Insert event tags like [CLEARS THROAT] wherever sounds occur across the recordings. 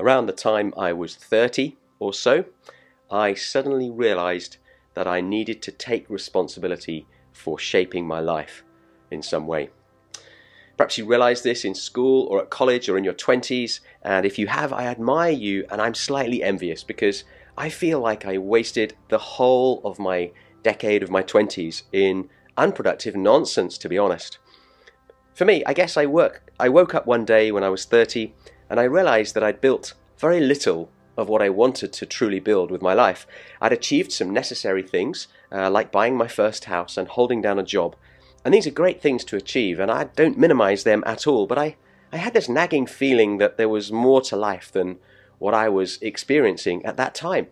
Around the time I was 30 or so, I suddenly realized that I needed to take responsibility for shaping my life in some way. Perhaps you realized this in school or at college or in your 20s, and if you have, I admire you and I'm slightly envious because I feel like I wasted the whole of my decade of my 20s in unproductive nonsense, to be honest. For me, I guess I work. I woke up one day when I was 30 and I realized that I'd built very little of what I wanted to truly build with my life. I'd achieved some necessary things, uh, like buying my first house and holding down a job. And these are great things to achieve, and I don't minimize them at all, but I, I had this nagging feeling that there was more to life than what I was experiencing at that time.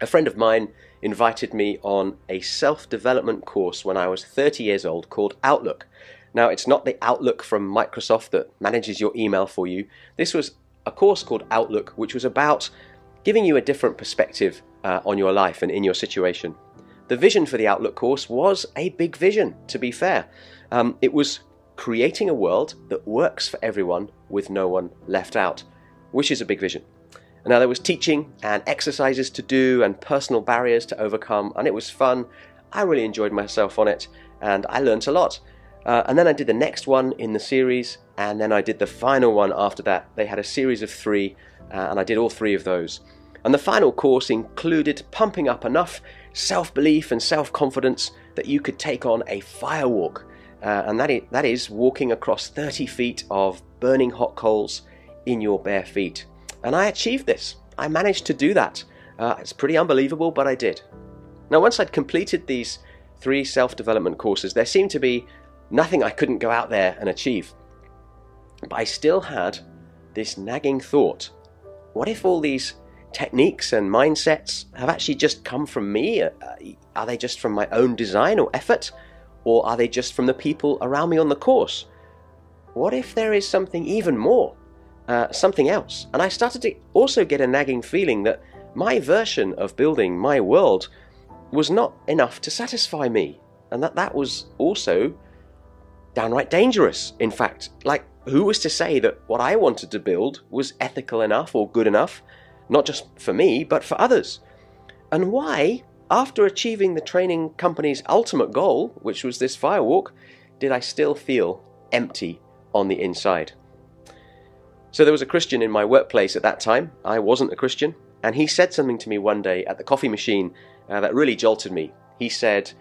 A friend of mine invited me on a self development course when I was 30 years old called Outlook. Now, it's not the Outlook from Microsoft that manages your email for you. This was a course called Outlook, which was about giving you a different perspective uh, on your life and in your situation. The vision for the Outlook course was a big vision, to be fair. Um, it was creating a world that works for everyone with no one left out, which is a big vision. Now, there was teaching and exercises to do and personal barriers to overcome, and it was fun. I really enjoyed myself on it, and I learnt a lot. Uh, and then I did the next one in the series, and then I did the final one after that. They had a series of three, uh, and I did all three of those. And the final course included pumping up enough self belief and self confidence that you could take on a fire walk. Uh, and that is, that is walking across 30 feet of burning hot coals in your bare feet. And I achieved this. I managed to do that. Uh, it's pretty unbelievable, but I did. Now, once I'd completed these three self development courses, there seemed to be nothing I couldn't go out there and achieve. But I still had this nagging thought what if all these techniques and mindsets have actually just come from me? Uh, are they just from my own design or effort? Or are they just from the people around me on the course? What if there is something even more? Uh, something else? And I started to also get a nagging feeling that my version of building my world was not enough to satisfy me. And that that was also downright dangerous, in fact. Like, who was to say that what I wanted to build was ethical enough or good enough, not just for me, but for others? And why, after achieving the training company's ultimate goal, which was this firewalk, did I still feel empty on the inside? So there was a Christian in my workplace at that time. I wasn't a Christian. And he said something to me one day at the coffee machine uh, that really jolted me. He said,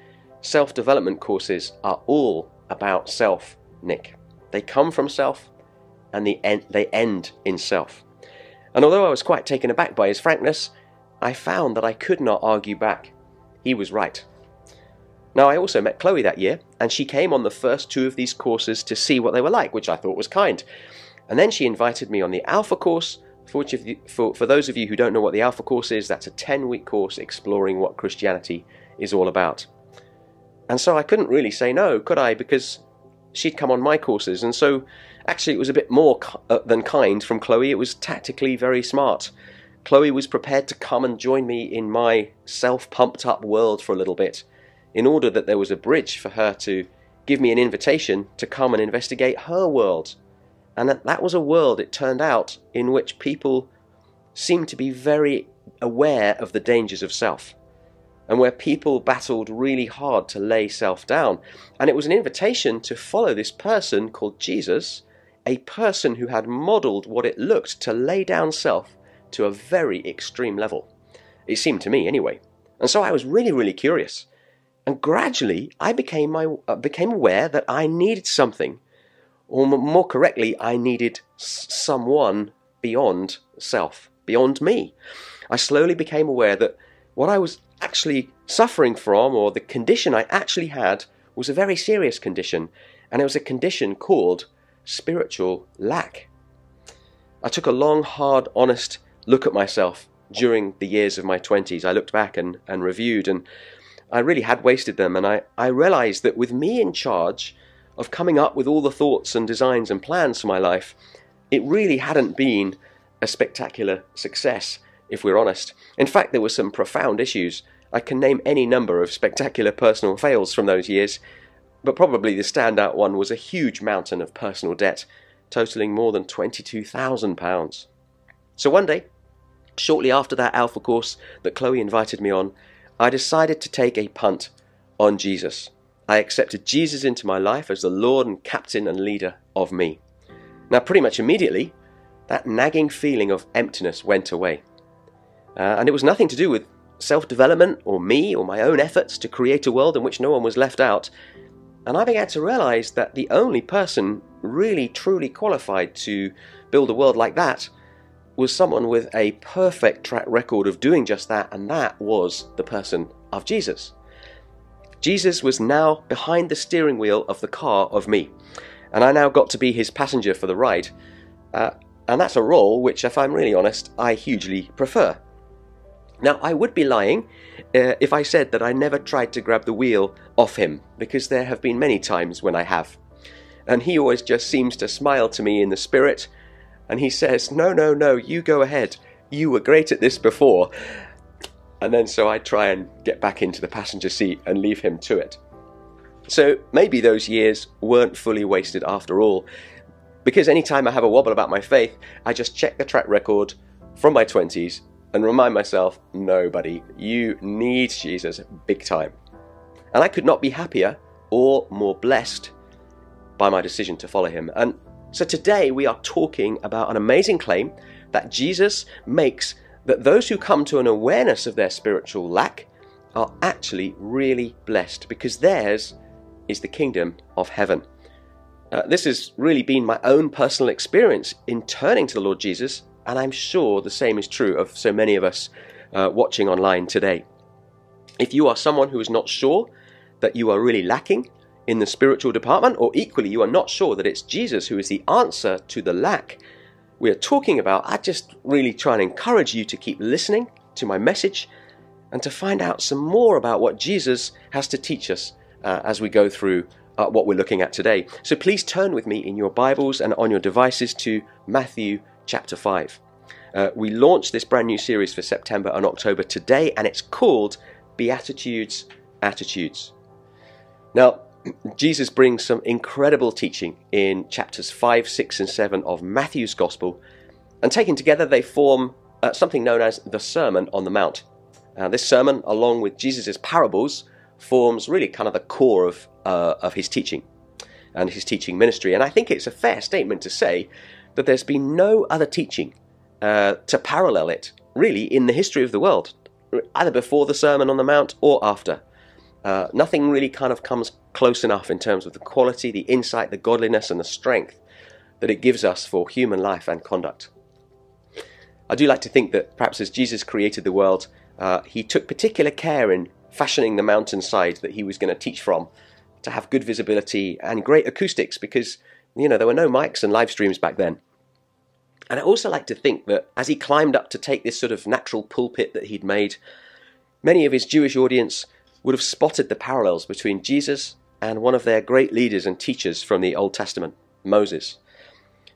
Self development courses are all about self, Nick. They come from self and they end, they end in self. And although I was quite taken aback by his frankness, I found that I could not argue back. He was right. Now, I also met Chloe that year, and she came on the first two of these courses to see what they were like, which I thought was kind. And then she invited me on the Alpha course. For, which you, for, for those of you who don't know what the Alpha course is, that's a 10 week course exploring what Christianity is all about. And so I couldn't really say no, could I? Because she'd come on my courses. And so actually, it was a bit more uh, than kind from Chloe. It was tactically very smart. Chloe was prepared to come and join me in my self pumped up world for a little bit in order that there was a bridge for her to give me an invitation to come and investigate her world. And that was a world, it turned out, in which people seemed to be very aware of the dangers of self and where people battled really hard to lay self down. And it was an invitation to follow this person called Jesus, a person who had modeled what it looked to lay down self to a very extreme level. It seemed to me, anyway. And so I was really, really curious. And gradually, I became, my, uh, became aware that I needed something, or m- more correctly, I needed s- someone beyond self, beyond me. I slowly became aware that what I was actually suffering from, or the condition I actually had, was a very serious condition, and it was a condition called spiritual lack. I took a long, hard, honest look at myself during the years of my 20s. I looked back and, and reviewed, and I really had wasted them. And I, I realized that with me in charge of coming up with all the thoughts and designs and plans for my life, it really hadn't been a spectacular success, if we're honest. In fact, there were some profound issues I can name any number of spectacular personal fails from those years, but probably the standout one was a huge mountain of personal debt, totaling more than £22,000. So one day, shortly after that Alpha course that Chloe invited me on, I decided to take a punt on Jesus. I accepted Jesus into my life as the Lord and captain and leader of me. Now, pretty much immediately, that nagging feeling of emptiness went away. Uh, and it was nothing to do with self development or me or my own efforts to create a world in which no one was left out. And I began to realize that the only person really truly qualified to build a world like that was someone with a perfect track record of doing just that, and that was the person of Jesus. Jesus was now behind the steering wheel of the car of me, and I now got to be his passenger for the ride. Uh, and that's a role which, if I'm really honest, I hugely prefer. Now, I would be lying uh, if I said that I never tried to grab the wheel off him, because there have been many times when I have. And he always just seems to smile to me in the spirit and he says, No, no, no, you go ahead. You were great at this before. And then so I try and get back into the passenger seat and leave him to it. So maybe those years weren't fully wasted after all, because anytime I have a wobble about my faith, I just check the track record from my 20s and remind myself, no, buddy, you need Jesus big time. And I could not be happier or more blessed by my decision to follow him. And so today we are talking about an amazing claim that Jesus makes that those who come to an awareness of their spiritual lack are actually really blessed because theirs is the kingdom of heaven. Uh, this has really been my own personal experience in turning to the Lord Jesus, and I'm sure the same is true of so many of us uh, watching online today. If you are someone who is not sure that you are really lacking, in the spiritual department, or equally you are not sure that it's Jesus who is the answer to the lack we are talking about, I just really try and encourage you to keep listening to my message and to find out some more about what Jesus has to teach us uh, as we go through uh, what we're looking at today. So please turn with me in your Bibles and on your devices to Matthew chapter 5. Uh, we launched this brand new series for September and October today, and it's called Beatitudes Attitudes. Now, [CLEARS THROAT] Jesus brings some incredible teaching in chapters 5, 6, and 7 of Matthew's Gospel, and taken together, they form uh, something known as the Sermon on the Mount. Uh, this sermon, along with Jesus' parables, forms really kind of the core of, uh, of his teaching and his teaching ministry. And I think it's a fair statement to say that there's been no other teaching uh, to parallel it, really, in the history of the world, either before the Sermon on the Mount or after. Uh, nothing really kind of comes close enough in terms of the quality, the insight, the godliness, and the strength that it gives us for human life and conduct. I do like to think that perhaps as Jesus created the world, uh, he took particular care in fashioning the mountainside that he was going to teach from to have good visibility and great acoustics because, you know, there were no mics and live streams back then. And I also like to think that as he climbed up to take this sort of natural pulpit that he'd made, many of his Jewish audience would have spotted the parallels between Jesus and one of their great leaders and teachers from the Old Testament, Moses.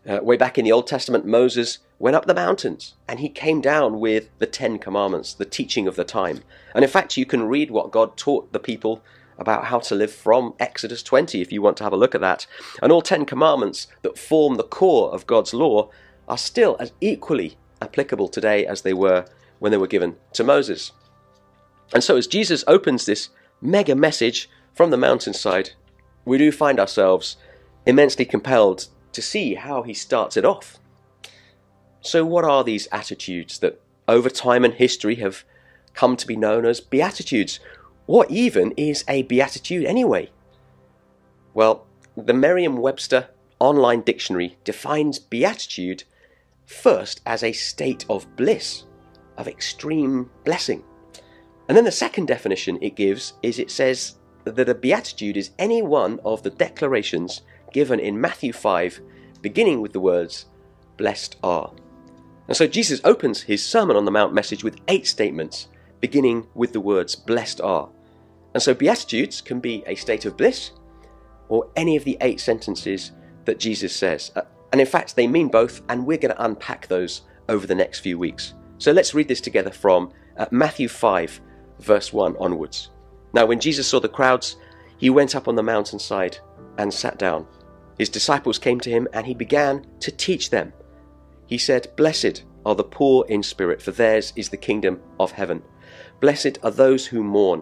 Uh, way back in the Old Testament, Moses went up the mountains and he came down with the Ten Commandments, the teaching of the time. And in fact, you can read what God taught the people about how to live from Exodus 20 if you want to have a look at that. And all Ten Commandments that form the core of God's law are still as equally applicable today as they were when they were given to Moses. And so, as Jesus opens this mega message from the mountainside, we do find ourselves immensely compelled to see how he starts it off. So, what are these attitudes that over time and history have come to be known as beatitudes? What even is a beatitude anyway? Well, the Merriam Webster online dictionary defines beatitude first as a state of bliss, of extreme blessing. And then the second definition it gives is it says that a beatitude is any one of the declarations given in Matthew 5, beginning with the words, Blessed are. And so Jesus opens his Sermon on the Mount message with eight statements, beginning with the words, Blessed are. And so beatitudes can be a state of bliss or any of the eight sentences that Jesus says. Uh, and in fact, they mean both, and we're going to unpack those over the next few weeks. So let's read this together from uh, Matthew 5, verse 1 onwards. Now, when Jesus saw the crowds, he went up on the mountainside and sat down. His disciples came to him, and he began to teach them. He said, Blessed are the poor in spirit, for theirs is the kingdom of heaven. Blessed are those who mourn,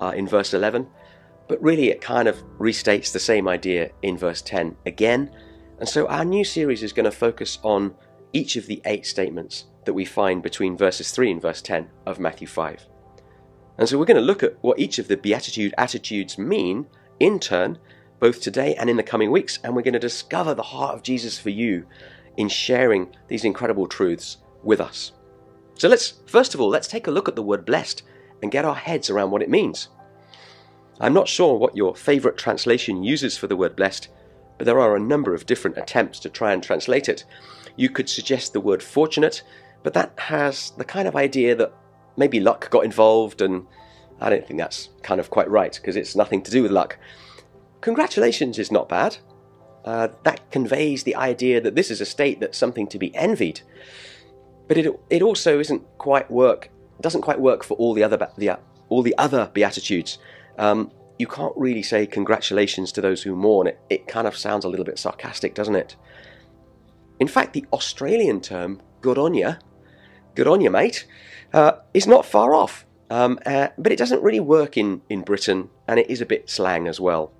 uh, in verse 11, but really it kind of restates the same idea in verse 10 again. And so our new series is going to focus on each of the eight statements that we find between verses 3 and verse 10 of Matthew 5. And so we're going to look at what each of the beatitude attitudes mean in turn, both today and in the coming weeks, and we're going to discover the heart of Jesus for you in sharing these incredible truths with us. So let's, first of all, let's take a look at the word blessed and get our heads around what it means. I'm not sure what your favorite translation uses for the word blessed, but there are a number of different attempts to try and translate it. You could suggest the word fortunate, but that has the kind of idea that maybe luck got involved, and I don't think that's kind of quite right because it's nothing to do with luck. Congratulations is not bad. Uh, that conveys the idea that this is a state that's something to be envied. But it, it also isn't quite work, doesn't quite work for all the other, the, all the other beatitudes. Um, you can't really say congratulations to those who mourn. It, it kind of sounds a little bit sarcastic, doesn't it? In fact, the Australian term good on you, good on you, mate, uh, is not far off. Um, uh, but it doesn't really work in, in Britain, and it is a bit slang as well.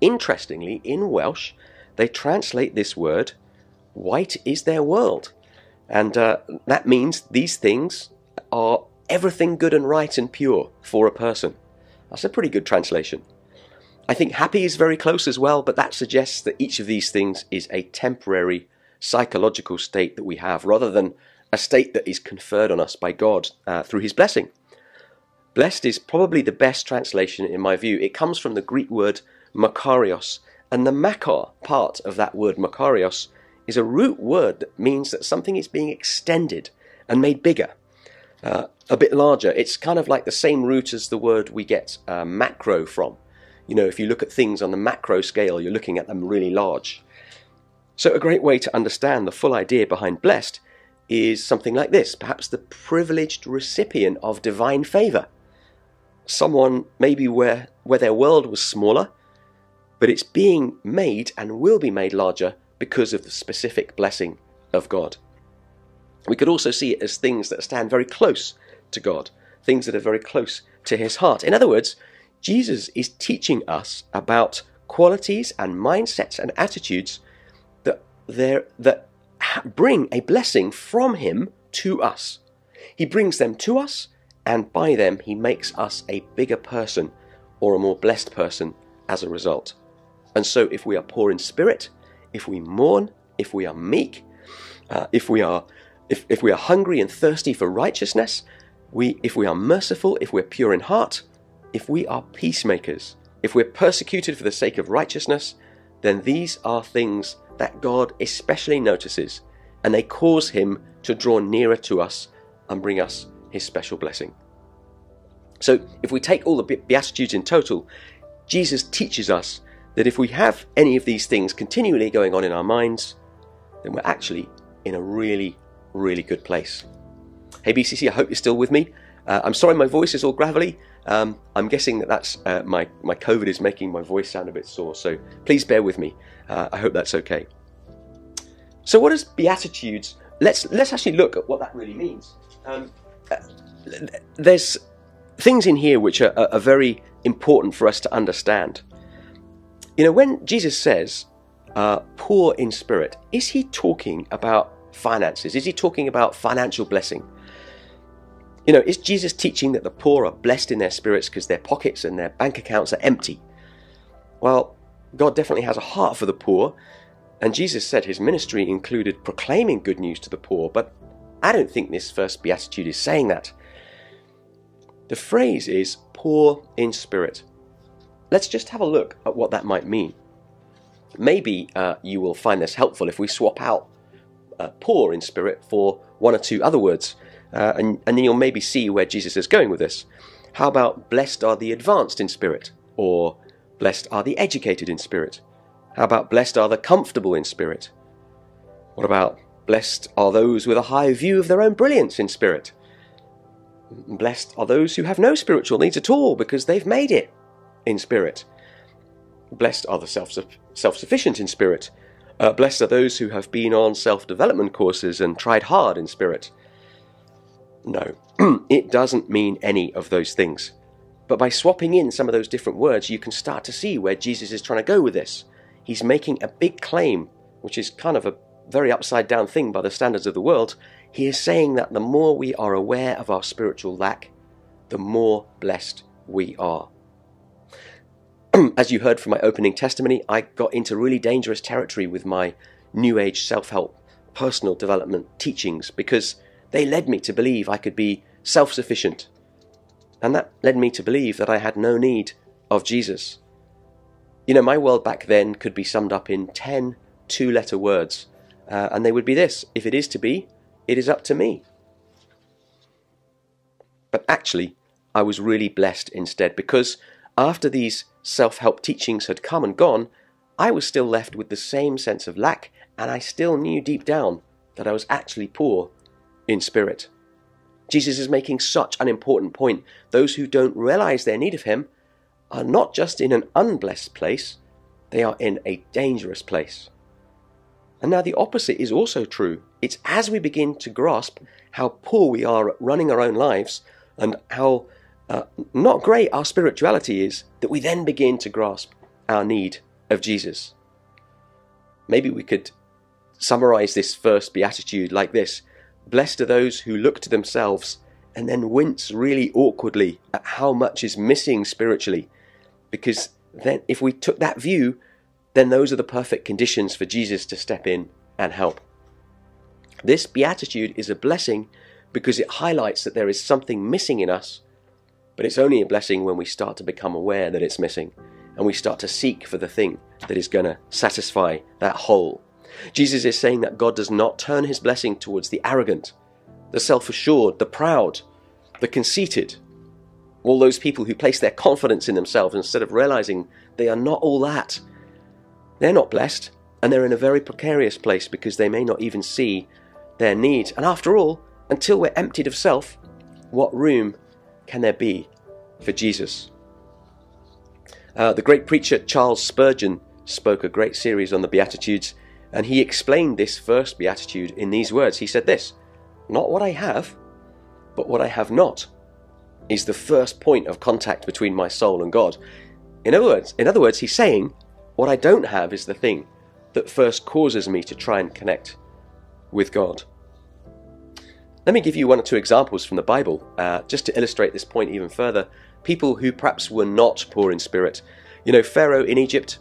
Interestingly, in Welsh, they translate this word, white is their world. And uh, that means these things are everything good and right and pure for a person. That's a pretty good translation. I think happy is very close as well, but that suggests that each of these things is a temporary psychological state that we have rather than a state that is conferred on us by God uh, through his blessing. Blessed is probably the best translation in my view. It comes from the Greek word makarios, and the makar part of that word makarios is a root word that means that something is being extended and made bigger, uh, a bit larger. It's kind of like the same root as the word we get uh, macro from. You know, if you look at things on the macro scale, you're looking at them really large. So, a great way to understand the full idea behind blessed is something like this perhaps the privileged recipient of divine favor. Someone maybe where, where their world was smaller, but it's being made and will be made larger because of the specific blessing of God. We could also see it as things that stand very close to God, things that are very close to His heart. In other words, Jesus is teaching us about qualities and mindsets and attitudes that, there that bring a blessing from Him to us. He brings them to us, and by them, He makes us a bigger person or a more blessed person as a result. And so, if we are poor in spirit, if we mourn, if we are meek, uh, if we are if, if we are hungry and thirsty for righteousness, we if we are merciful, if we're pure in heart, if we are peacemakers, if we're persecuted for the sake of righteousness, then these are things that God especially notices, and they cause Him to draw nearer to us and bring us His special blessing. So, if we take all the Beatitudes in total, Jesus teaches us that if we have any of these things continually going on in our minds, then we're actually in a really, really good place. Hey BCC, I hope you're still with me. Uh, I'm sorry my voice is all gravelly. Um, I'm guessing that that's uh, my my COVID is making my voice sound a bit sore. So please bear with me. Uh, I hope that's okay. So what is beatitudes? Let's let's actually look at what that really means. Um, uh, there's things in here which are, are very important for us to understand. You know, when Jesus says uh, poor in spirit, is he talking about finances? Is he talking about financial blessing? You know, is Jesus teaching that the poor are blessed in their spirits because their pockets and their bank accounts are empty? Well, God definitely has a heart for the poor, and Jesus said his ministry included proclaiming good news to the poor, but I don't think this first beatitude is saying that. The phrase is poor in spirit. Let's just have a look at what that might mean. Maybe uh, you will find this helpful if we swap out uh, poor in spirit for one or two other words. Uh, and, and then you'll maybe see where Jesus is going with this. How about blessed are the advanced in spirit? Or blessed are the educated in spirit? How about blessed are the comfortable in spirit? What about blessed are those with a high view of their own brilliance in spirit? Blessed are those who have no spiritual needs at all because they've made it in spirit. Blessed are the self sufficient in spirit. Uh, blessed are those who have been on self development courses and tried hard in spirit. No, [CLEARS THROAT] it doesn't mean any of those things. But by swapping in some of those different words, you can start to see where Jesus is trying to go with this. He's making a big claim, which is kind of a very upside down thing by the standards of the world. He is saying that the more we are aware of our spiritual lack, the more blessed we are. [CLEARS THROAT] As you heard from my opening testimony, I got into really dangerous territory with my New Age self help, personal development teachings because they led me to believe I could be self sufficient. And that led me to believe that I had no need of Jesus. You know, my world back then could be summed up in 10 two letter words, uh, and they would be this If it is to be, it is up to me. But actually, I was really blessed instead because after these self help teachings had come and gone, I was still left with the same sense of lack, and I still knew deep down that I was actually poor in spirit. Jesus is making such an important point. Those who don't realize their need of Him are not just in an unblessed place, they are in a dangerous place. And now the opposite is also true. It's as we begin to grasp how poor we are at running our own lives and how uh, not great our spirituality is that we then begin to grasp our need of Jesus. Maybe we could summarize this first beatitude like this Blessed are those who look to themselves and then wince really awkwardly at how much is missing spiritually. Because then, if we took that view, then those are the perfect conditions for Jesus to step in and help. This beatitude is a blessing because it highlights that there is something missing in us, but it's only a blessing when we start to become aware that it's missing and we start to seek for the thing that is going to satisfy that hole Jesus is saying that God does not turn his blessing towards the arrogant, the self assured, the proud, the conceited, all those people who place their confidence in themselves instead of realizing they are not all that. They're not blessed, and they're in a very precarious place because they may not even see their need. And after all, until we're emptied of self, what room can there be for Jesus? Uh, the great preacher Charles Spurgeon spoke a great series on the Beatitudes and he explained this first beatitude in these words. He said this Not what I have, but what I have not is the first point of contact between my soul and God. In other words, in other words, he's saying, What I don't have is the thing that first causes me to try and connect with God. Let me give you one or two examples from the Bible, uh, just to illustrate this point even further. People who perhaps were not poor in spirit. You know, Pharaoh in Egypt,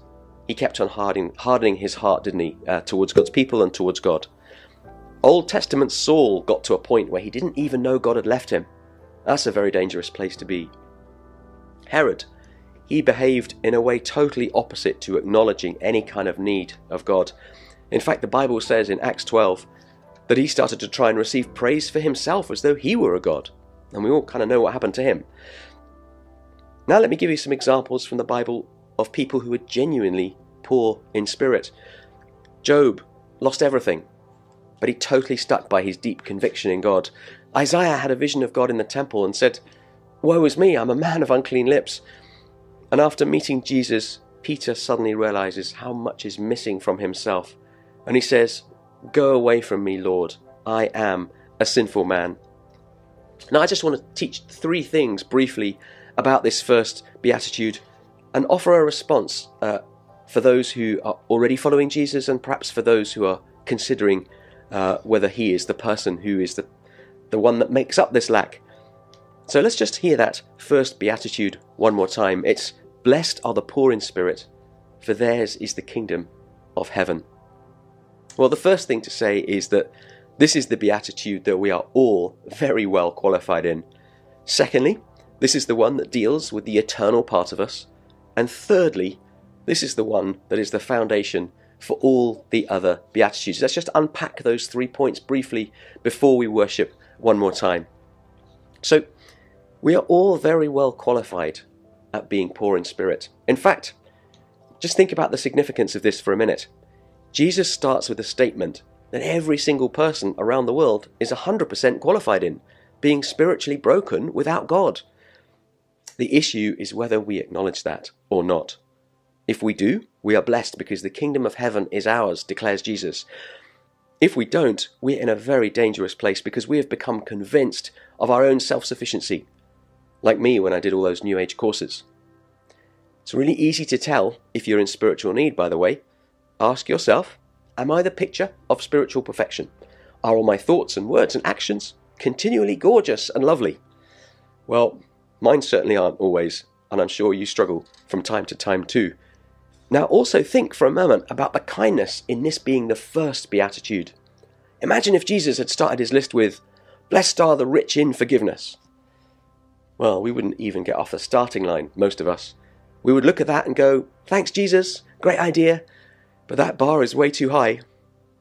he kept on hardening, hardening his heart, didn't he, uh, towards God's people and towards God. Old Testament Saul got to a point where he didn't even know God had left him. That's a very dangerous place to be. Herod, he behaved in a way totally opposite to acknowledging any kind of need of God. In fact, the Bible says in Acts 12 that he started to try and receive praise for himself as though he were a God. And we all kind of know what happened to him. Now, let me give you some examples from the Bible of people who were genuinely poor in spirit. Job lost everything, but he totally stuck by his deep conviction in God. Isaiah had a vision of God in the temple and said, Woe is me, I'm a man of unclean lips. And after meeting Jesus, Peter suddenly realizes how much is missing from himself. And he says, Go away from me, Lord. I am a sinful man. Now, I just want to teach three things briefly about this first beatitude and offer a response uh, for those who are already following Jesus and perhaps for those who are considering uh, whether he is the person who is the, the one that makes up this lack. So let's just hear that first beatitude one more time. It's Blessed are the poor in spirit, for theirs is the kingdom of heaven. Well, the first thing to say is that this is the beatitude that we are all very well qualified in. Secondly, this is the one that deals with the eternal part of us and thirdly, this is the one that is the foundation for all the other Beatitudes. Let's just unpack those three points briefly before we worship one more time. So, we are all very well qualified at being poor in spirit. In fact, just think about the significance of this for a minute. Jesus starts with a statement that every single person around the world is 100% qualified in, being spiritually broken without God. The issue is whether we acknowledge that or not. If we do, we are blessed because the kingdom of heaven is ours, declares Jesus. If we don't, we're in a very dangerous place because we have become convinced of our own self sufficiency, like me when I did all those New Age courses. It's really easy to tell if you're in spiritual need, by the way. Ask yourself Am I the picture of spiritual perfection? Are all my thoughts and words and actions continually gorgeous and lovely? Well, mine certainly aren't always, and I'm sure you struggle from time to time too. Now, also think for a moment about the kindness in this being the first beatitude. Imagine if Jesus had started his list with, Blessed are the rich in forgiveness. Well, we wouldn't even get off the starting line, most of us. We would look at that and go, Thanks, Jesus, great idea, but that bar is way too high.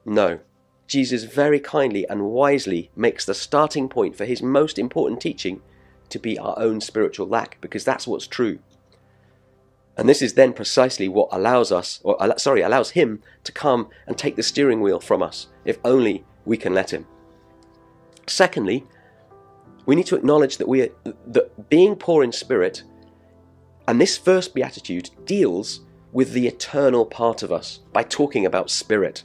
No, Jesus very kindly and wisely makes the starting point for his most important teaching to be our own spiritual lack, because that's what's true. And this is then precisely what allows us, or sorry, allows him to come and take the steering wheel from us, if only we can let him. Secondly, we need to acknowledge that we are, that being poor in spirit, and this first beatitude deals with the eternal part of us by talking about spirit.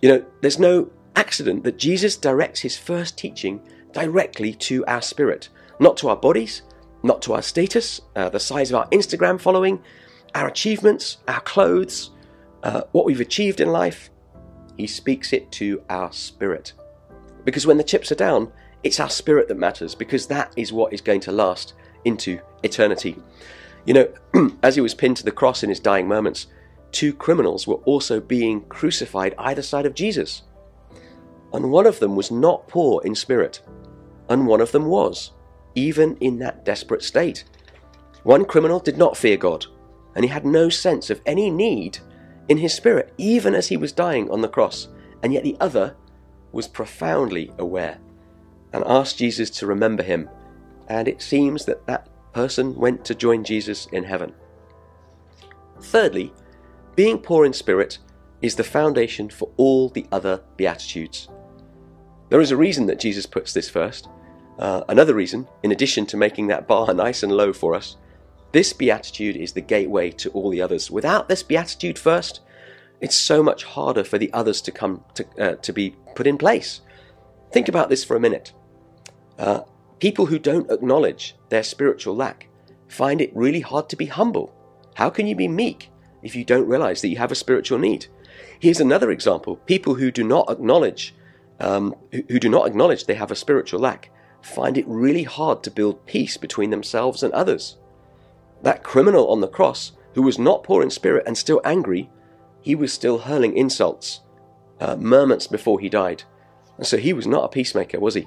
You know, there's no accident that Jesus directs his first teaching directly to our spirit, not to our bodies, not to our status, uh, the size of our Instagram following, our achievements, our clothes, uh, what we've achieved in life. He speaks it to our spirit. Because when the chips are down, it's our spirit that matters, because that is what is going to last into eternity. You know, [CLEARS THROAT] as he was pinned to the cross in his dying moments, two criminals were also being crucified either side of Jesus. And one of them was not poor in spirit, and one of them was even in that desperate state. One criminal did not fear God, and he had no sense of any need in his spirit, even as he was dying on the cross, and yet the other was profoundly aware and asked Jesus to remember him, and it seems that that person went to join Jesus in heaven. Thirdly, being poor in spirit is the foundation for all the other Beatitudes. There is a reason that Jesus puts this first. Uh, another reason, in addition to making that bar [LAUGHS] nice and low for us, this beatitude is the gateway to all the others. Without this beatitude first, it's so much harder for the others to come to, uh, to be put in place. Think about this for a minute. Uh, people who don't acknowledge their spiritual lack find it really hard to be humble. How can you be meek if you don't realize that you have a spiritual need? Here's another example: people who do not acknowledge um, who, do not acknowledge they have a spiritual lack find it really hard to build peace between themselves and others. That criminal on the cross, who was not poor in spirit and still angry, he was still hurling insults uh, moments before he died. And so he was not a peacemaker, was he?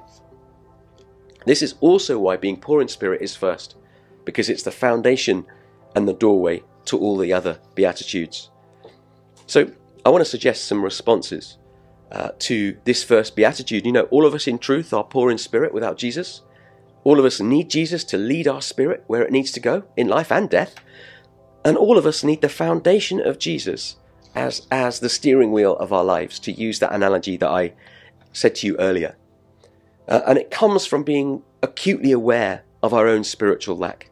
This is also why being poor in spirit is first, because it's the foundation and the doorway to all the other Beatitudes. So I want to suggest some responses uh, to this first beatitude. You know, all of us in truth are poor in spirit without Jesus. All of us need Jesus to lead our spirit where it needs to go in life and death. And all of us need the foundation of Jesus as, as the steering wheel of our lives, to use that analogy that I said to you earlier. Uh, and it comes from being acutely aware of our own spiritual lack.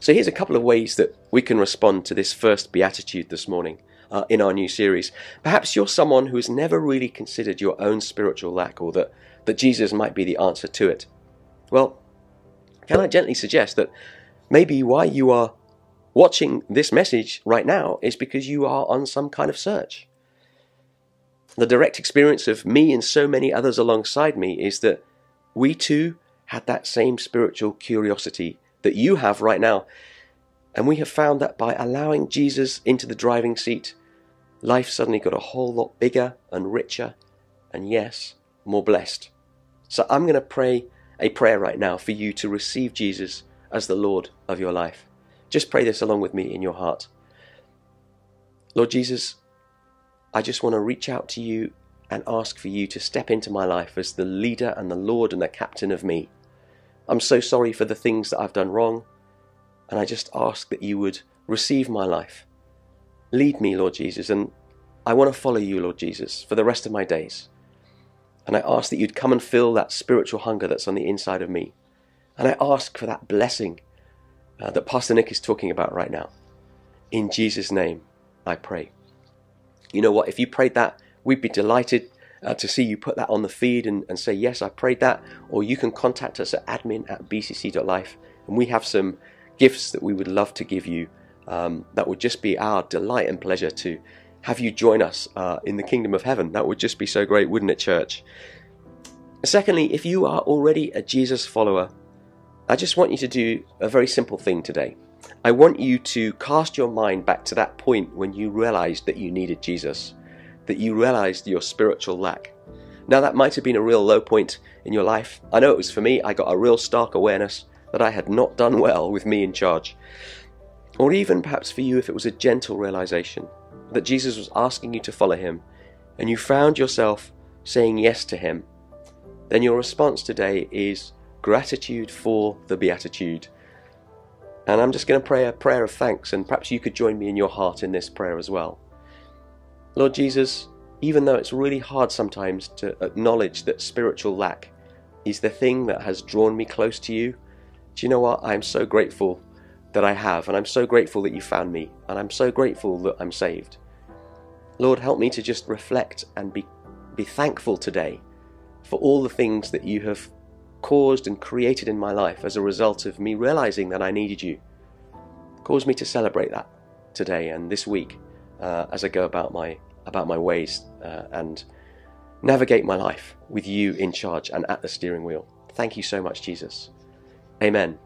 So here's a couple of ways that we can respond to this first beatitude this morning uh, in our new series. Perhaps you're someone who has never really considered your own spiritual lack or that, that Jesus might be the answer to it. Well, can I gently suggest that maybe why you are watching this message right now is because you are on some kind of search. The direct experience of me and so many others alongside me is that we too had that same spiritual curiosity that you have right now. And we have found that by allowing Jesus into the driving seat, life suddenly got a whole lot bigger and richer, and yes, more blessed. So I'm going to pray a prayer right now for you to receive Jesus as the Lord of your life. Just pray this along with me in your heart. Lord Jesus, I just want to reach out to you and ask for you to step into my life as the leader and the Lord and the captain of me. I'm so sorry for the things that I've done wrong, and I just ask that you would receive my life. Lead me, Lord Jesus, and I want to follow you, Lord Jesus, for the rest of my days. And I ask that you'd come and fill that spiritual hunger that's on the inside of me. And I ask for that blessing uh, that Pastor Nick is talking about right now. In Jesus' name, I pray. You know what? If you prayed that, we'd be delighted uh, to see you put that on the feed and, and say, Yes, I prayed that. Or you can contact us at admin at bcc.life. And we have some gifts that we would love to give you. Um, that would just be our delight and pleasure to have you join us uh, in the kingdom of heaven. That would just be so great, wouldn't it, church? Secondly, if you are already a Jesus follower, I just want you to do a very simple thing today. I want you to cast your mind back to that point when you realized that you needed Jesus, that you realized your spiritual lack. Now, that might have been a real low point in your life. I know it was for me. I got a real stark awareness that I had not done well with me in charge. Or even perhaps for you, if it was a gentle realization that Jesus was asking you to follow him and you found yourself saying yes to him, then your response today is gratitude for the Beatitude. And I'm just going to pray a prayer of thanks, and perhaps you could join me in your heart in this prayer as well. Lord Jesus, even though it's really hard sometimes to acknowledge that spiritual lack is the thing that has drawn me close to you, do you know what? I'm so grateful that I have, and I'm so grateful that you found me, and I'm so grateful that I'm saved. Lord, help me to just reflect and be, be thankful today for all the things that you have caused and created in my life as a result of me realizing that I needed you. Cause me to celebrate that today and this week uh, as I go about my about my ways uh, and navigate my life with you in charge and at the steering wheel. Thank you so much, Jesus. Amen.